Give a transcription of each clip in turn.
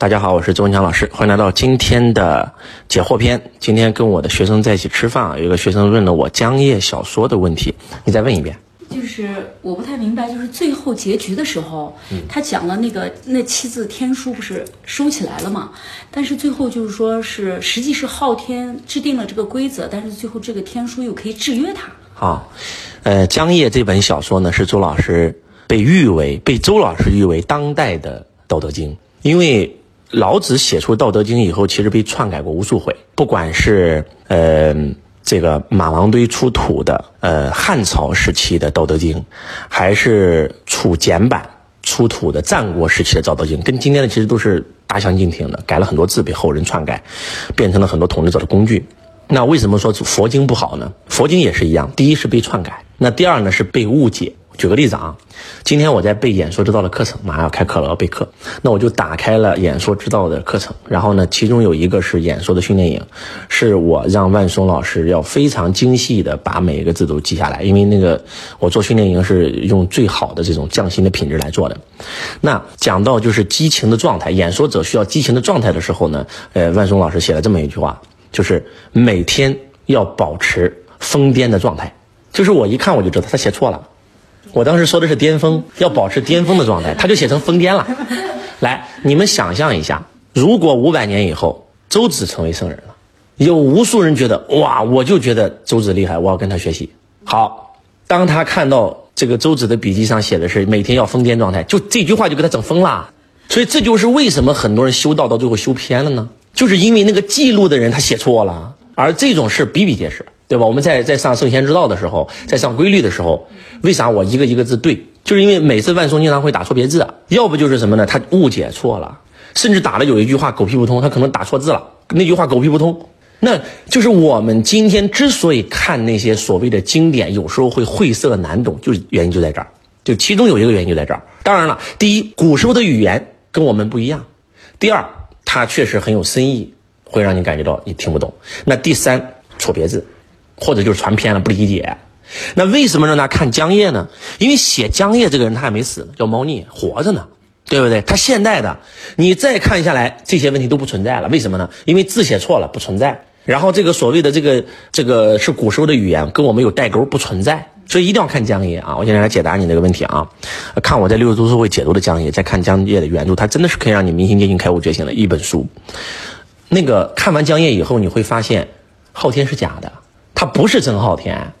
大家好，我是周文强老师，欢迎来到今天的解惑篇。今天跟我的学生在一起吃饭啊，有一个学生问了我江夜小说的问题，你再问一遍。就是我不太明白，就是最后结局的时候，他讲了那个那七字天书不是收起来了嘛？但是最后就是说是实际是昊天制定了这个规则，但是最后这个天书又可以制约他。好，呃，江夜这本小说呢是周老师被誉为被周老师誉为当代的《道德经》，因为老子写出《道德经》以后，其实被篡改过无数回，不管是呃。这个马王堆出土的，呃，汉朝时期的《道德经》，还是楚简版出土的战国时期的《道德经》，跟今天的其实都是大相径庭的，改了很多字被后人篡改，变成了很多统治者的工具。那为什么说佛经不好呢？佛经也是一样，第一是被篡改，那第二呢是被误解。举个例子啊，今天我在背演说之道的课程，马上要开课了，要备课。那我就打开了演说之道的课程，然后呢，其中有一个是演说的训练营，是我让万松老师要非常精细的把每一个字都记下来，因为那个我做训练营是用最好的这种匠心的品质来做的。那讲到就是激情的状态，演说者需要激情的状态的时候呢，呃，万松老师写了这么一句话，就是每天要保持疯癫的状态。就是我一看我就知道他写错了。我当时说的是巅峰，要保持巅峰的状态，他就写成疯癫了。来，你们想象一下，如果五百年以后周子成为圣人了，有无数人觉得哇，我就觉得周子厉害，我要跟他学习。好，当他看到这个周子的笔记上写的是每天要疯癫状态，就这句话就给他整疯了。所以这就是为什么很多人修道到最后修偏了呢？就是因为那个记录的人他写错了，而这种事比比皆是。对吧？我们在在上圣贤之道的时候，在上规律的时候，为啥我一个一个字对？就是因为每次万松经常会打错别字，要不就是什么呢？他误解错了，甚至打了有一句话狗屁不通，他可能打错字了。那句话狗屁不通，那就是我们今天之所以看那些所谓的经典，有时候会晦涩难懂，就原因就在这儿。就其中有一个原因就在这儿。当然了，第一，古时候的语言跟我们不一样；第二，它确实很有深意，会让你感觉到你听不懂。那第三，错别字。或者就是传偏了，不理解。那为什么让他看江夜呢？因为写江夜这个人他还没死，叫猫腻，活着呢，对不对？他现代的，你再看下来，这些问题都不存在了。为什么呢？因为字写错了，不存在。然后这个所谓的这个这个是古时候的语言，跟我们有代沟，不存在。所以一定要看江夜啊！我现在来解答你这个问题啊。看我在六十读书会解读的江夜，再看江夜的原著，它真的是可以让你明心见性、开悟觉醒的一本书。那个看完江夜以后，你会发现昊天是假的。它不是真昊天，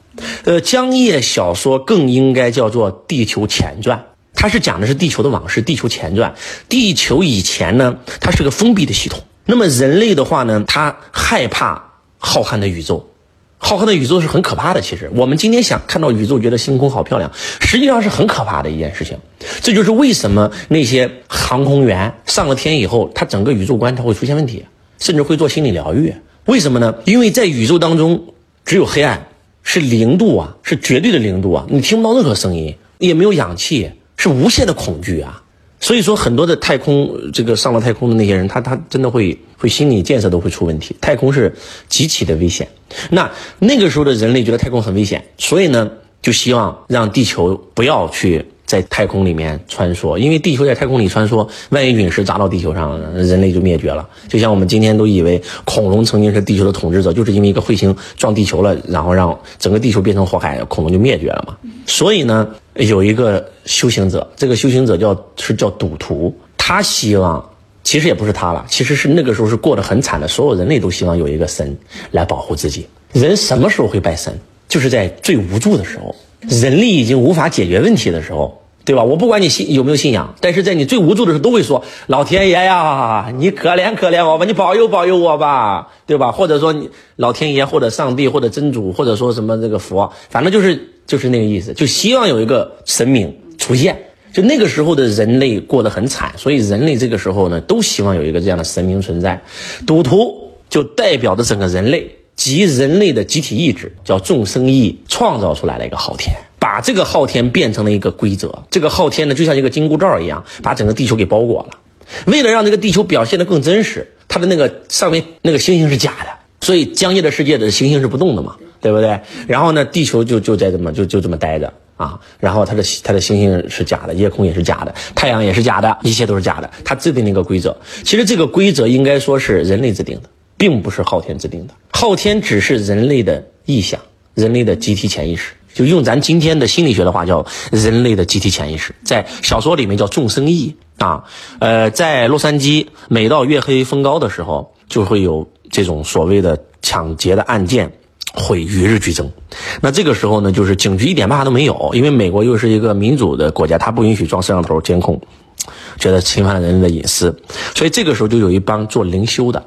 呃，江夜小说更应该叫做《地球前传》，它是讲的是地球的往事，《地球前传》。地球以前呢，它是个封闭的系统。那么人类的话呢，他害怕浩瀚的宇宙，浩瀚的宇宙是很可怕的。其实我们今天想看到宇宙，觉得星空好漂亮，实际上是很可怕的一件事情。这就是为什么那些航空员上了天以后，他整个宇宙观他会出现问题，甚至会做心理疗愈。为什么呢？因为在宇宙当中。只有黑暗，是零度啊，是绝对的零度啊！你听不到任何声音，也没有氧气，是无限的恐惧啊！所以说，很多的太空，这个上了太空的那些人，他他真的会会心理建设都会出问题。太空是极其的危险。那那个时候的人类觉得太空很危险，所以呢，就希望让地球不要去。在太空里面穿梭，因为地球在太空里穿梭，万一陨石砸到地球上，人类就灭绝了。就像我们今天都以为恐龙曾经是地球的统治者，就是因为一个彗星撞地球了，然后让整个地球变成火海，恐龙就灭绝了嘛。所以呢，有一个修行者，这个修行者叫是叫赌徒，他希望，其实也不是他了，其实是那个时候是过得很惨的，所有人类都希望有一个神来保护自己。人什么时候会拜神？就是在最无助的时候，人力已经无法解决问题的时候。对吧？我不管你信有没有信仰，但是在你最无助的时候，都会说老天爷呀，你可怜可怜我吧，你保佑保佑我吧，对吧？或者说你老天爷，或者上帝，或者真主，或者说什么这个佛，反正就是就是那个意思，就希望有一个神明出现。就那个时候的人类过得很惨，所以人类这个时候呢，都希望有一个这样的神明存在。赌徒就代表着整个人类及人类的集体意志，叫众生意创造出来的一个昊天。把这个昊天变成了一个规则，这个昊天呢，就像一个金箍咒一样，把整个地球给包裹了。为了让这个地球表现得更真实，它的那个上面那个星星是假的，所以江夜的世界的星星是不动的嘛，对不对？然后呢，地球就就在这么就就这么待着啊，然后它的它的星星是假的，夜空也是假的，太阳也是假的，一切都是假的。它制定那个规则，其实这个规则应该说是人类制定的，并不是昊天制定的。昊天只是人类的臆想，人类的集体潜意识。就用咱今天的心理学的话，叫人类的集体潜意识，在小说里面叫众生意啊。呃，在洛杉矶，每到月黑风高的时候，就会有这种所谓的抢劫的案件会与日俱增。那这个时候呢，就是警局一点办法都没有，因为美国又是一个民主的国家，它不允许装摄像头监控，觉得侵犯了人类的隐私，所以这个时候就有一帮做灵修的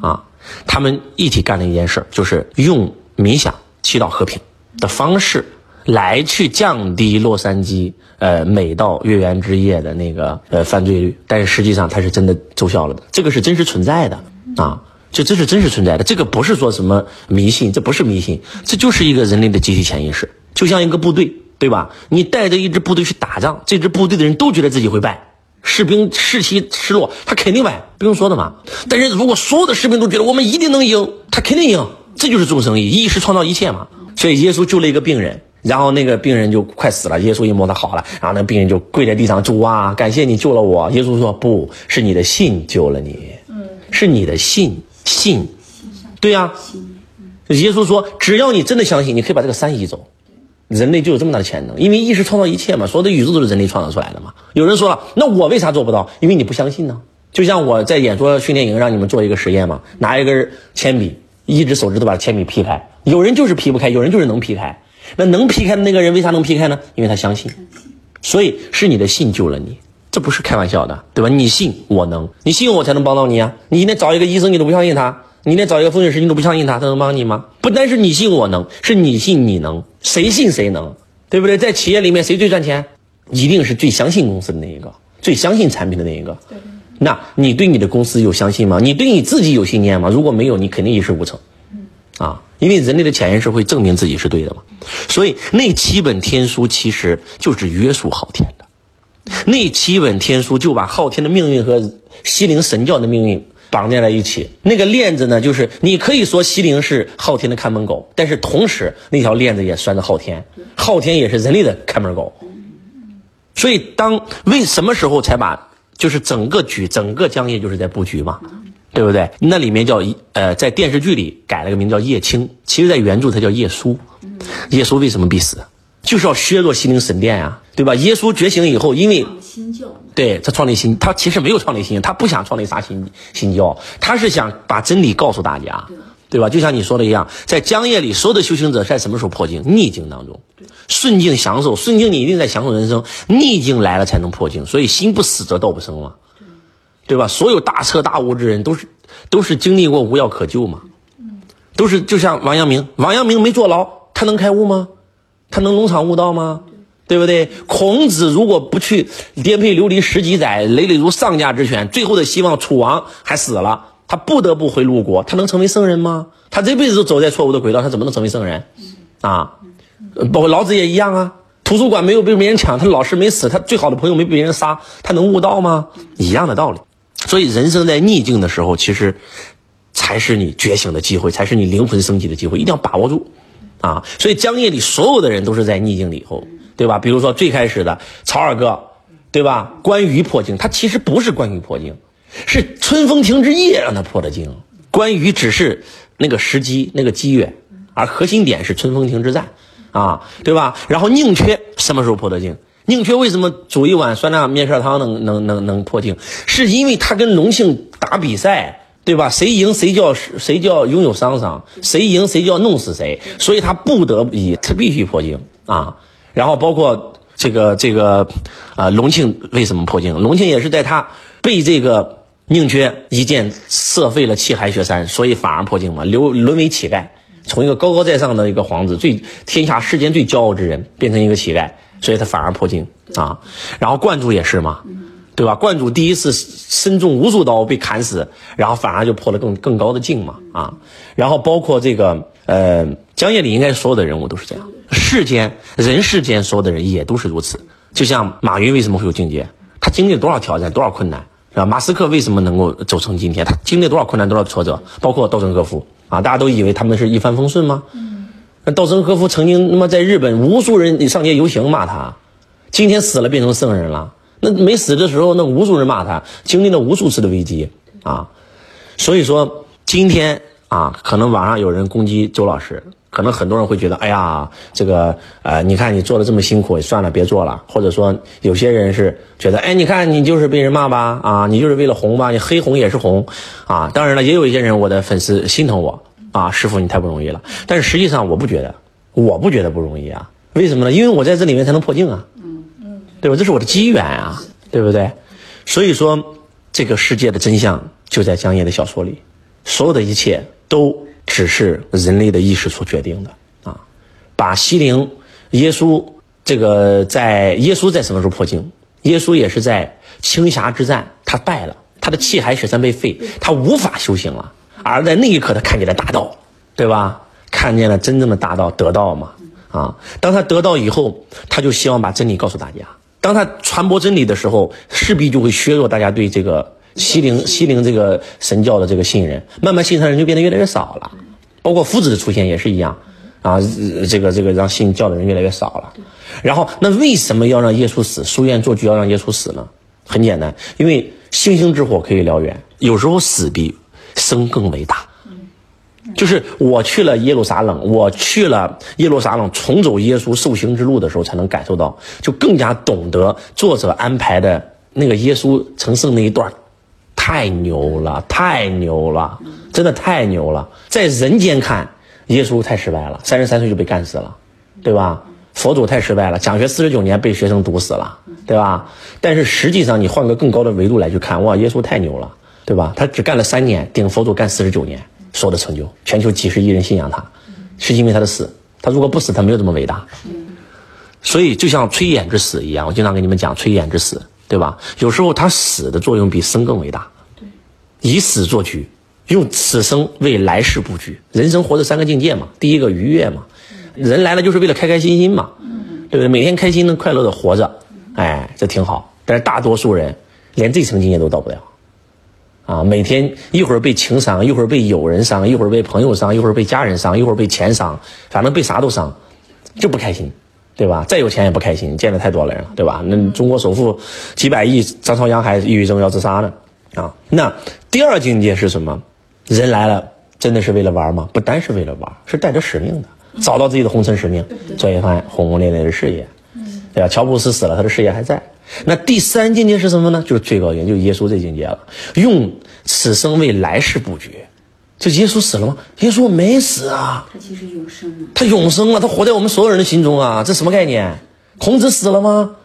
啊，他们一起干了一件事，就是用冥想祈祷和平。的方式来去降低洛杉矶呃每到月圆之夜的那个呃犯罪率，但是实际上它是真的奏效了的，这个是真实存在的啊，这这是真实存在的，这个不是说什么迷信，这不是迷信，这就是一个人类的集体潜意识，就像一个部队，对吧？你带着一支部队去打仗，这支部队的人都觉得自己会败，士兵士气失落，他肯定败，不用说的嘛。但是如果所有的士兵都觉得我们一定能赢，他肯定赢，这就是众生意，意识创造一切嘛。所以耶稣救了一个病人，然后那个病人就快死了。耶稣一摸他好了，然后那病人就跪在地上，主啊，感谢你救了我。耶稣说：“不是你的信救了你，嗯是你的信信，对呀。”耶稣说：“只要你真的相信，你可以把这个山移走。人类就有这么大的潜能，因为意识创造一切嘛，所有的宇宙都是人类创造出来的嘛。有人说了，那我为啥做不到？因为你不相信呢。就像我在演说训练营让你们做一个实验嘛，拿一根铅笔。”一只手指头把铅笔劈开，有人就是劈不开，有人就是能劈开。那能劈开的那个人为啥能劈开呢？因为他相信，所以是你的信救了你，这不是开玩笑的，对吧？你信我能，你信我才能帮到你啊！你今天找一个医生，你都不相信他；你今天找一个风水师，你都不相信他，他能帮你吗？不单是你信我能，是你信你能，谁信谁能，对不对？在企业里面谁最赚钱？一定是最相信公司的那一个，最相信产品的那一个。那你对你的公司有相信吗？你对你自己有信念吗？如果没有，你肯定一事无成，啊，因为人类的潜意识会证明自己是对的嘛。所以那七本天书其实就是约束昊天的，那七本天书就把昊天的命运和西陵神教的命运绑在了一起。那个链子呢，就是你可以说西陵是昊天的看门狗，但是同时那条链子也拴着昊天，昊天也是人类的看门狗。所以当为什么时候才把？就是整个局，整个江夜就是在布局嘛，对不对？那里面叫呃，在电视剧里改了个名叫叶青，其实在原著他叫叶苏。耶稣为什么必死？就是要削弱心灵神殿呀，对吧？耶稣觉醒以后，因为新教，对他创立新，他其实没有创立新，他不想创立啥新新教，他是想把真理告诉大家。对吧？就像你说的一样，在江夜里，所有的修行者在什么时候破境？逆境当中，顺境享受，顺境你一定在享受人生，逆境来了才能破境。所以心不死则道不生嘛，对吧？所有大彻大悟之人都是都是经历过无药可救嘛，都是就像王阳明，王阳明没坐牢，他能开悟吗？他能农场悟道吗？对不对？孔子如果不去颠沛流离十几载，累累如丧家之犬，最后的希望楚王还死了。他不得不回鲁国，他能成为圣人吗？他这辈子都走在错误的轨道，他怎么能成为圣人？啊，包括老子也一样啊。图书馆没有被别人抢，他老师没死，他最好的朋友没被别人杀，他能悟道吗？一样的道理。所以人生在逆境的时候，其实才是你觉醒的机会，才是你灵魂升级的机会，一定要把握住啊！所以江夜里所有的人都是在逆境里头，对吧？比如说最开始的曹二哥，对吧？关羽破镜，他其实不是关羽破镜。是春风亭之夜让他破的镜，关羽只是那个时机、那个机缘，而核心点是春风亭之战，啊，对吧？然后宁缺什么时候破的镜？宁缺为什么煮一碗酸辣面片汤能能能能破镜？是因为他跟隆庆打比赛，对吧？谁赢谁叫谁叫拥有桑桑，谁赢谁叫弄死谁，所以他不得已他必须破镜啊。然后包括这个这个啊，隆庆为什么破镜？隆庆也是在他被这个。宁缺一箭射废了气海雪山，所以反而破境嘛，流沦为乞丐，从一个高高在上的一个皇子，最天下世间最骄傲之人，变成一个乞丐，所以他反而破境啊。然后观主也是嘛，对吧？观主第一次身中无数刀被砍死，然后反而就破了更更高的境嘛啊。然后包括这个呃江夜里应该所有的人物都是这样，世间人世间所有的人也都是如此。就像马云为什么会有境界？他经历了多少挑战，多少困难？是吧？马斯克为什么能够走成今天？他经历多少困难，多少挫折，包括稻盛和夫啊！大家都以为他们是一帆风顺吗？那稻盛和夫曾经那么在日本无数人上街游行骂他，今天死了变成圣人了。那没死的时候，那无数人骂他，经历了无数次的危机啊。所以说今天啊，可能网上有人攻击周老师，可能很多人会觉得，哎呀，这个呃，你看你做的这么辛苦，算了，别做了。或者说有些人是觉得，哎，你看你就是被人骂吧，啊，你就是为了红吧，你黑红也是红，啊。当然了，也有一些人，我的粉丝心疼我。啊，师傅，你太不容易了。但是实际上，我不觉得，我不觉得不容易啊。为什么呢？因为我在这里面才能破镜啊。嗯嗯，对吧？这是我的机缘啊，对不对？所以说，这个世界的真相就在江夜的小说里，所有的一切都只是人类的意识所决定的啊。把西陵耶稣这个在耶稣在什么时候破镜？耶稣也是在青霞之战，他败了，他的气海雪山被废，他无法修行了。而在那一刻，他看见了大道，对吧？看见了真正的大道，得道嘛。啊，当他得道以后，他就希望把真理告诉大家。当他传播真理的时候，势必就会削弱大家对这个西陵西陵这个神教的这个信人。慢慢信他的人就变得越来越少了。包括夫子的出现也是一样，啊，这个这个让信教的人越来越少了。然后，那为什么要让耶稣死？书院做剧要让耶稣死呢？很简单，因为星星之火可以燎原，有时候死比。生更伟大，就是我去了耶路撒冷，我去了耶路撒冷重走耶稣受刑之路的时候，才能感受到，就更加懂得作者安排的那个耶稣成圣那一段，太牛了，太牛了，真的太牛了。在人间看，耶稣太失败了，三十三岁就被干死了，对吧？佛祖太失败了，讲学四十九年被学生毒死了，对吧？但是实际上，你换个更高的维度来去看，哇，耶稣太牛了。对吧？他只干了三年，顶佛祖干四十九年，所有的成就，全球几十亿人信仰他，是因为他的死。他如果不死，他没有这么伟大。所以就像崔琰之死一样，我经常跟你们讲崔琰之死，对吧？有时候他死的作用比生更伟大。以死作局，用此生为来世布局。人生活着三个境界嘛，第一个愉悦嘛，人来了就是为了开开心心嘛，对不对？每天开心的、快乐的活着，哎，这挺好。但是大多数人连这层境界都到不了。啊，每天一会儿被情伤，一会儿被友人伤，一会儿被朋友伤，一会儿被家人伤，一会儿被钱伤，反正被啥都伤，就不开心，对吧？再有钱也不开心，见的太多了人了，对吧？那中国首富几百亿张朝阳还抑郁症要自杀呢，啊，那第二境界是什么？人来了真的是为了玩吗？不单是为了玩，是带着使命的，找到自己的红尘使命，做一番轰轰烈烈的事业，对吧？乔布斯死了，他的事业还在。那第三境界是什么呢？就是最高境，就是耶稣这境界了。用此生为来世布局。这耶稣死了吗？耶稣没死啊。他其实永生了。他永生了，他活在我们所有人的心中啊。这什么概念？孔子死了吗？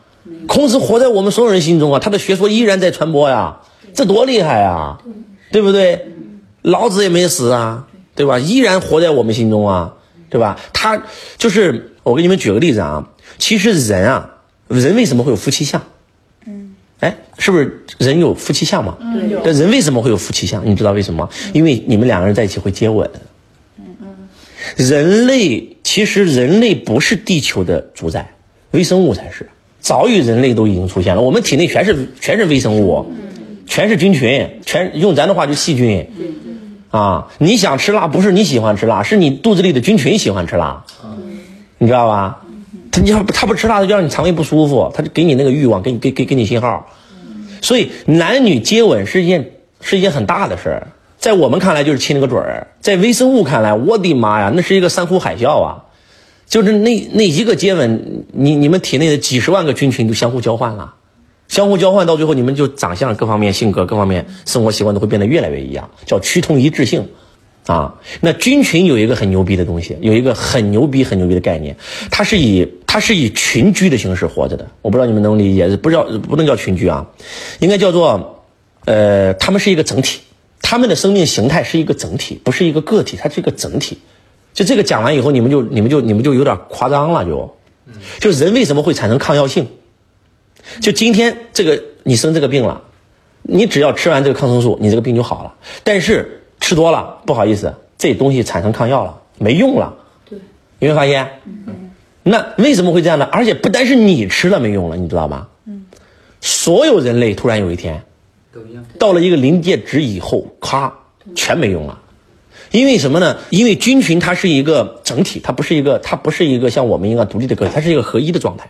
孔子活在我们所有人心中啊，他的学说依然在传播呀。这多厉害啊，对不对？老子也没死啊，对吧？依然活在我们心中啊，对吧？他就是我给你们举个例子啊，其实人啊。人为什么会有夫妻相？嗯，哎，是不是人有夫妻相嘛？嗯，有。但人为什么会有夫妻相？你知道为什么？因为你们两个人在一起会接吻。嗯嗯。人类其实人类不是地球的主宰，微生物才是。早与人类都已经出现了，我们体内全是全是微生物，全是菌群，全用咱的话就细菌。啊，你想吃辣不是你喜欢吃辣，是你肚子里的菌群喜欢吃辣。你知道吧？他你要不他不吃辣，就让你肠胃不舒服，他就给你那个欲望，给你给给给你信号。所以男女接吻是一件是一件很大的事儿，在我们看来就是亲了个嘴儿，在微生物看来，我的妈呀，那是一个山呼海啸啊！就是那那一个接吻，你你们体内的几十万个菌群都相互交换了，相互交换到最后，你们就长相各方面、性格各方面、生活习惯都会变得越来越一样，叫趋同一致性。啊，那菌群有一个很牛逼的东西，有一个很牛逼、很牛逼的概念，它是以它是以群居的形式活着的。我不知道你们能理解，不知道不能叫群居啊，应该叫做，呃，他们是一个整体，他们的生命形态是一个整体，不是一个个体，它是一个整体。就这个讲完以后，你们就你们就你们就有点夸张了，就，就人为什么会产生抗药性？就今天这个你生这个病了，你只要吃完这个抗生素，你这个病就好了。但是。吃多了不好意思，这东西产生抗药了，没用了。对，有没有发现？嗯。那为什么会这样呢？而且不单是你吃了没用了，你知道吗？嗯。所有人类突然有一天，到了一个临界值以后，咔，全没用了。因为什么呢？因为菌群它是一个整体，它不是一个，它不是一个像我们一样独立的个体，它是一个合一的状态。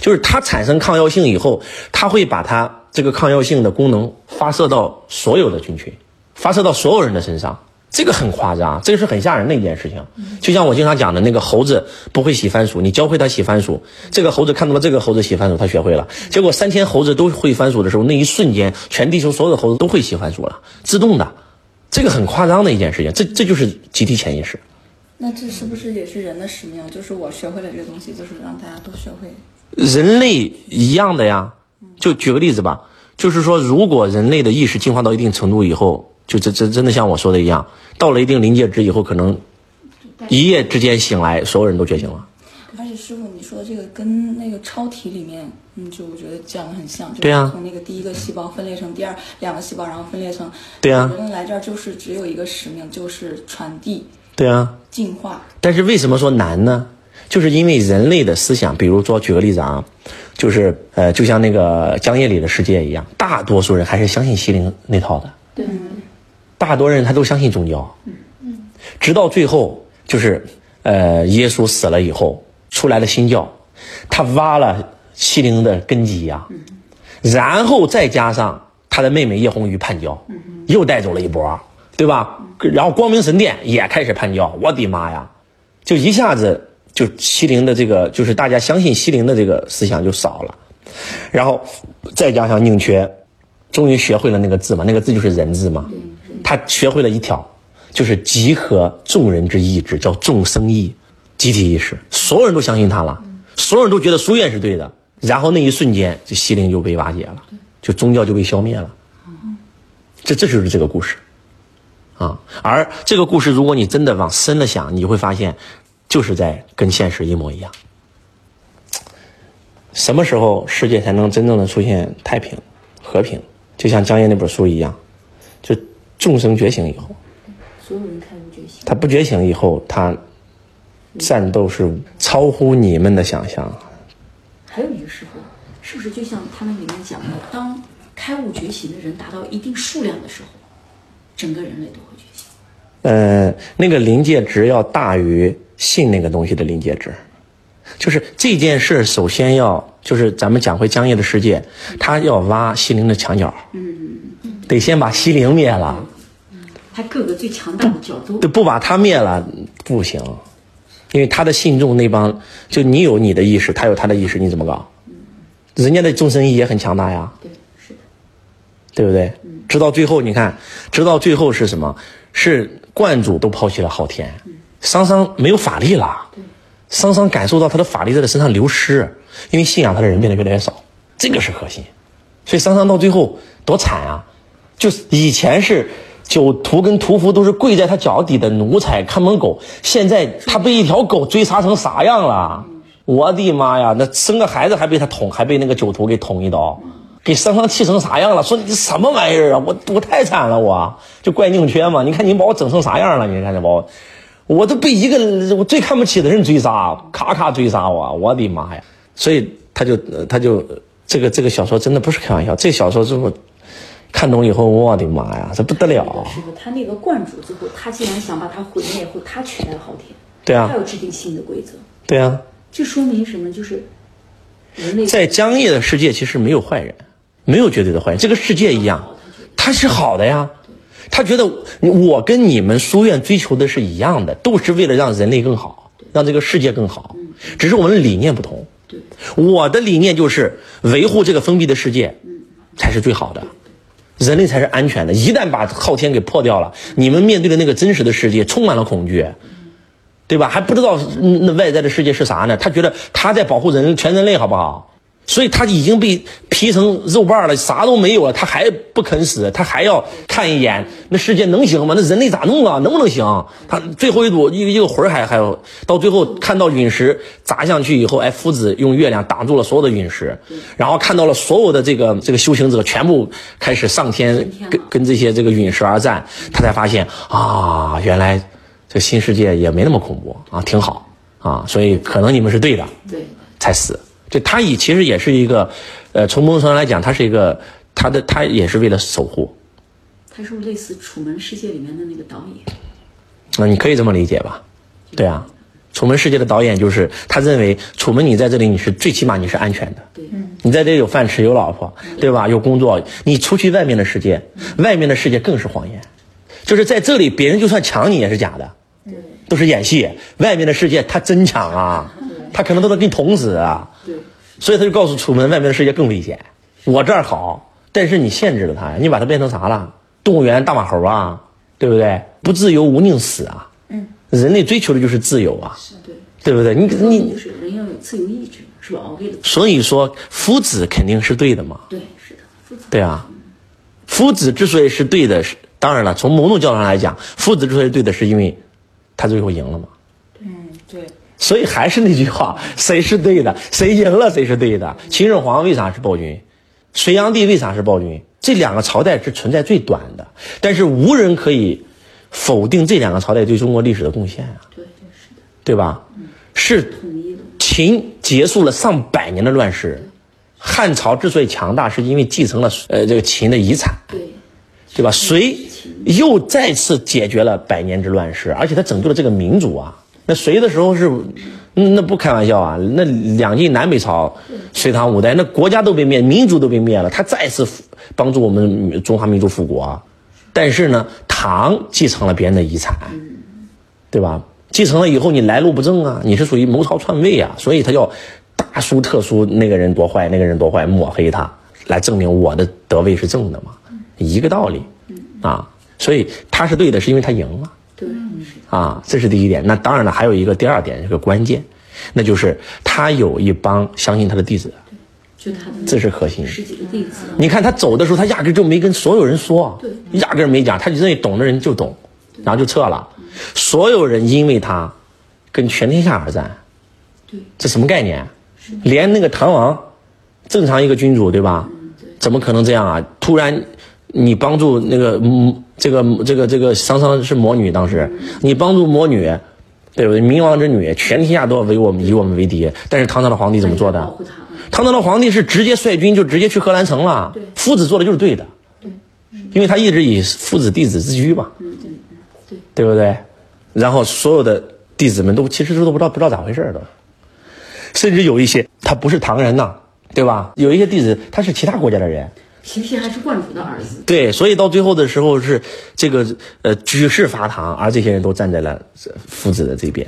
就是它产生抗药性以后，它会把它这个抗药性的功能发射到所有的菌群，发射到所有人的身上。这个很夸张，这个是很吓人的一件事情。就像我经常讲的那个猴子不会洗番薯，你教会它洗番薯，这个猴子看到了这个猴子洗番薯，它学会了。结果三千猴子都会番薯的时候，那一瞬间，全地球所有的猴子都会洗番薯了，自动的。这个很夸张的一件事情，这这就是集体潜意识。那这是不是也是人的使命？就是我学会了这个东西，就是让大家都学会。人类一样的呀，就举个例子吧，就是说，如果人类的意识进化到一定程度以后，就这这真的像我说的一样，到了一定临界值以后，可能一夜之间醒来，所有人都觉醒了。而且师傅，你说的这个跟那个超体里面，嗯，就我觉得讲的很像，就是对啊从那个第一个细胞分裂成第二两个细胞，然后分裂成，对啊人来这儿就是只有一个使命，就是传递、对啊，进化。但是为什么说难呢？就是因为人类的思想，比如说举个例子啊，就是呃，就像那个江夜里的世界一样，大多数人还是相信西灵那套的，对，大多人他都相信宗教，直到最后就是呃，耶稣死了以后出来了新教，他挖了西灵的根基呀、然后再加上他的妹妹叶红鱼叛教，又带走了一波，对吧？然后光明神殿也开始叛教，我的妈呀！就一下子就西陵的这个，就是大家相信西陵的这个思想就少了，然后再加上宁缺，终于学会了那个字嘛，那个字就是人字嘛，他学会了一条，就是集合众人之意志，叫众生意，集体意识，所有人都相信他了，所有人都觉得书院是对的，然后那一瞬间，这西陵就被瓦解了，就宗教就被消灭了，这这就是这个故事。啊，而这个故事，如果你真的往深了想，你会发现，就是在跟现实一模一样。什么时候世界才能真正的出现太平、和平？就像江夜那本书一样，就众生觉醒以后，所有人开悟觉醒。他不觉醒以后，他战斗是超乎你们的想象。还有一个时候，是不是就像他们里面讲的，当开悟觉醒的人达到一定数量的时候，整个人类都会觉醒？呃，那个临界值要大于信那个东西的临界值，就是这件事首先要就是咱们讲回江夜的世界，他要挖西陵的墙角，得先把西陵灭了，他各个最强大的角度，对，不把他灭了不行，因为他的信众那帮，就你有你的意识，他有他的意识，你怎么搞？人家的众生意也很强大呀，对，是的，对不对？直到最后，你看，直到最后是什么？是观主都抛弃了昊天，桑桑没有法力了，桑桑感受到他的法力在他身上流失，因为信仰他的人变得越来越少，这个是核心。所以桑桑到最后多惨啊！就是以前是酒徒跟屠夫都是跪在他脚底的奴才、看门狗，现在他被一条狗追杀成啥样了？我的妈呀！那生个孩子还被他捅，还被那个酒徒给捅一刀，给桑桑气成啥样了？说你什么玩意儿啊！我我太惨了，我就怪宁缺嘛！你看你把我整成啥样了？你看这把我，我都被一个我最看不起的人追杀，咔咔追杀我，我的妈呀！所以他就他就这个这个小说真的不是开玩笑，这小说之后看懂以后，我的妈呀，这不得了！师傅，他那个观主最后，他竟然想把他毁灭后，他取代昊天，对啊他要制定新的规则，对啊，这说明什么？就是人类在江夜的世界其实没有坏人，没有绝对的坏人，这个世界一样，它是好的呀。他觉得我跟你们书院追求的是一样的，都是为了让人类更好，让这个世界更好，只是我们的理念不同。我的理念就是维护这个封闭的世界，才是最好的，人类才是安全的。一旦把昊天给破掉了，你们面对的那个真实的世界充满了恐惧，对吧？还不知道嗯那外在的世界是啥呢？他觉得他在保护人全人类，好不好？所以他已经被劈成肉瓣了，啥都没有了，他还不肯死，他还要看一眼那世界能行吗？那人类咋弄啊？能不能行？他最后一堵一个一个魂儿还还有，到最后看到陨石砸上去以后，哎，夫子用月亮挡住了所有的陨石，然后看到了所有的这个这个修行者全部开始上天跟跟这些这个陨石而战，他才发现啊，原来这新世界也没那么恐怖啊，挺好啊，所以可能你们是对的，对才死。就他以其实也是一个，呃，从某种程度上来讲，他是一个他的他也是为了守护，他是不是类似《楚门世界》里面的那个导演？那你可以这么理解吧？对啊，楚门世界的导演就是他认为楚门你在这里你是最起码你是安全的，对，你在这里有饭吃有老婆，对吧？有工作，你出去外面的世界，外面的世界更是谎言，就是在这里别人就算抢你也是假的，对。都是演戏，外面的世界他真抢啊，他可能都能给你捅死啊，对，所以他就告诉楚门，外面的世界更危险。我这儿好，但是你限制了他呀，你把他变成啥了？动物园大马猴啊，对不对？不自由无宁死啊。嗯，人类追求的就是自由啊，对，对不对？你你就是人要有自由意志，是吧？为了所以说夫子肯定是对的嘛，对，是的，夫子对啊。夫子之所以是对的，是当然了，从某种角度上来讲，夫子之所以对的，是因为他最后赢了嘛。嗯，对，所以还是那句话，谁是对的，谁赢了，谁是对的。秦始皇为啥是暴君？隋炀帝为啥是暴君？这两个朝代是存在最短的，但是无人可以否定这两个朝代对中国历史的贡献啊，对对是的，对吧？是秦结束了上百年的乱世，汉朝之所以强大，是因为继承了呃这个秦的遗产，对，对吧？隋又再次解决了百年之乱世，而且他拯救了这个民族啊。那隋的时候是，嗯那不开玩笑啊，那两晋南北朝，隋唐五代，那国家都被灭，民族都被灭了，他再次复帮助我们中华民族复国啊。但是呢，唐继承了别人的遗产，对吧？继承了以后，你来路不正啊，你是属于谋朝篡位啊，所以他要大书特书那个人多坏，那个人多坏，抹黑他，来证明我的德位是正的嘛，一个道理啊。所以他是对的，是因为他赢了对，是啊，这是第一点。那当然了，还有一个第二点，这个关键，那就是他有一帮相信他的弟子，就他的这是核心。十几个弟子，你看他走的时候，他压根就没跟所有人说，对压根没讲，他就认为懂的人就懂，然后就撤了。所有人因为他跟全天下而战，对，这什么概念？连那个唐王，正常一个君主对吧？怎么可能这样啊？突然你帮助那个嗯，这个这个这个桑桑是魔女，当时。你帮助魔女，对不对？冥王之女，全天下都要为我们以我们为敌。但是唐朝的皇帝怎么做的？唐朝的皇帝是直接率军就直接去贺兰城了。对，夫子做的就是对的，因为他一直以父子弟子自居嘛，嗯对。对。对不对？然后所有的弟子们都其实都不知道不知道咋回事儿都，甚至有一些他不是唐人呐，对吧？有一些弟子他是其他国家的人，皮皮还是观主的儿子，对，所以到最后的时候是这个呃举世伐唐，而这些人都站在了呃夫子的这边，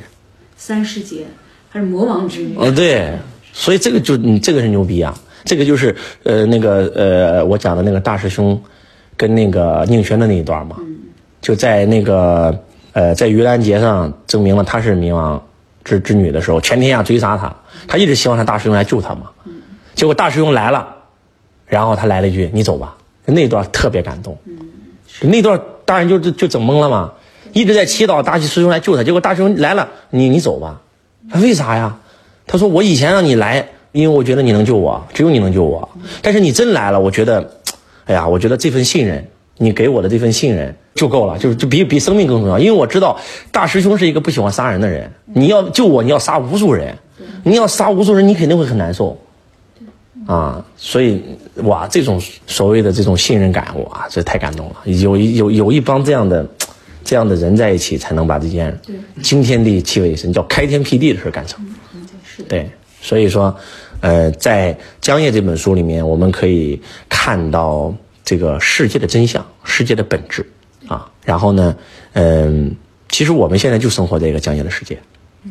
三世杰还是魔王之女，哦，对，所以这个就你这个是牛逼啊！这个就是呃那个呃我讲的那个大师兄跟那个宁轩的那一段嘛，就在那个呃在盂兰节上证明了他是冥王之之女的时候，全天下追杀他，他一直希望他大师兄来救他嘛，结果大师兄来了，然后他来了一句：“你走吧。”那段特别感动，那段大人就就就整懵了嘛，一直在祈祷大师兄来救他，结果大师兄来了，你你走吧。为啥呀？他说我以前让你来，因为我觉得你能救我，只有你能救我。但是你真来了，我觉得，哎呀，我觉得这份信任，你给我的这份信任就够了，就是就比比生命更重要。因为我知道大师兄是一个不喜欢杀人的人，你要救我，你要杀无数人，你要杀无数人，你肯定会很难受。啊，所以哇，这种所谓的这种信任感，哇，这太感动了。有一有有一帮这样的这样的人在一起，才能把这件惊天地泣鬼神、叫开天辟地的事干成。对，所以说，呃，在《江夜》这本书里面，我们可以看到这个世界的真相、世界的本质啊。然后呢，嗯、其实我们现在就生活在一个江夜的世界。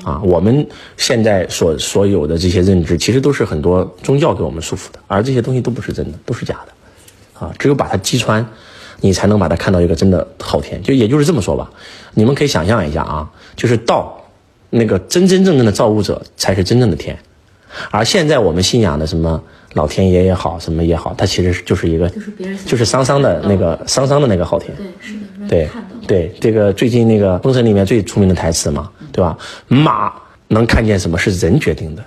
啊，我们现在所所有的这些认知，其实都是很多宗教给我们束缚的，而这些东西都不是真的，都是假的，啊，只有把它击穿，你才能把它看到一个真的昊天。就也就是这么说吧，你们可以想象一下啊，就是道，那个真真正正的造物者才是真正的天，而现在我们信仰的什么老天爷也好，什么也好，它其实就是一个，就是别人就是桑桑的那个桑桑的那个昊天。对，对，这个最近那个《封神》里面最出名的台词嘛，对吧？马能看见什么是人决定的，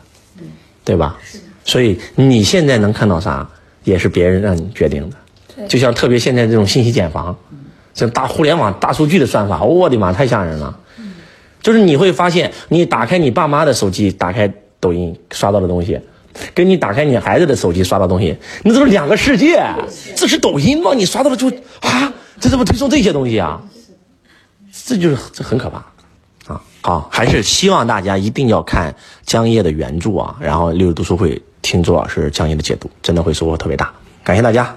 对吧？所以你现在能看到啥，也是别人让你决定的。就像特别现在这种信息茧房，这大互联网、大数据的算法，我的妈，太吓人了。就是你会发现，你打开你爸妈的手机，打开抖音刷到的东西，跟你打开你孩子的手机刷到的东西，那都是两个世界。这是抖音吗？你刷到了就啊，这怎么推送这些东西啊？这就是这很可怕啊！好，还是希望大家一定要看江夜的原著啊，然后六日读书会听周老师江夜的解读，真的会收获特别大。感谢大家，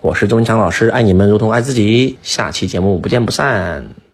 我是周文强老师，爱你们如同爱自己。下期节目不见不散。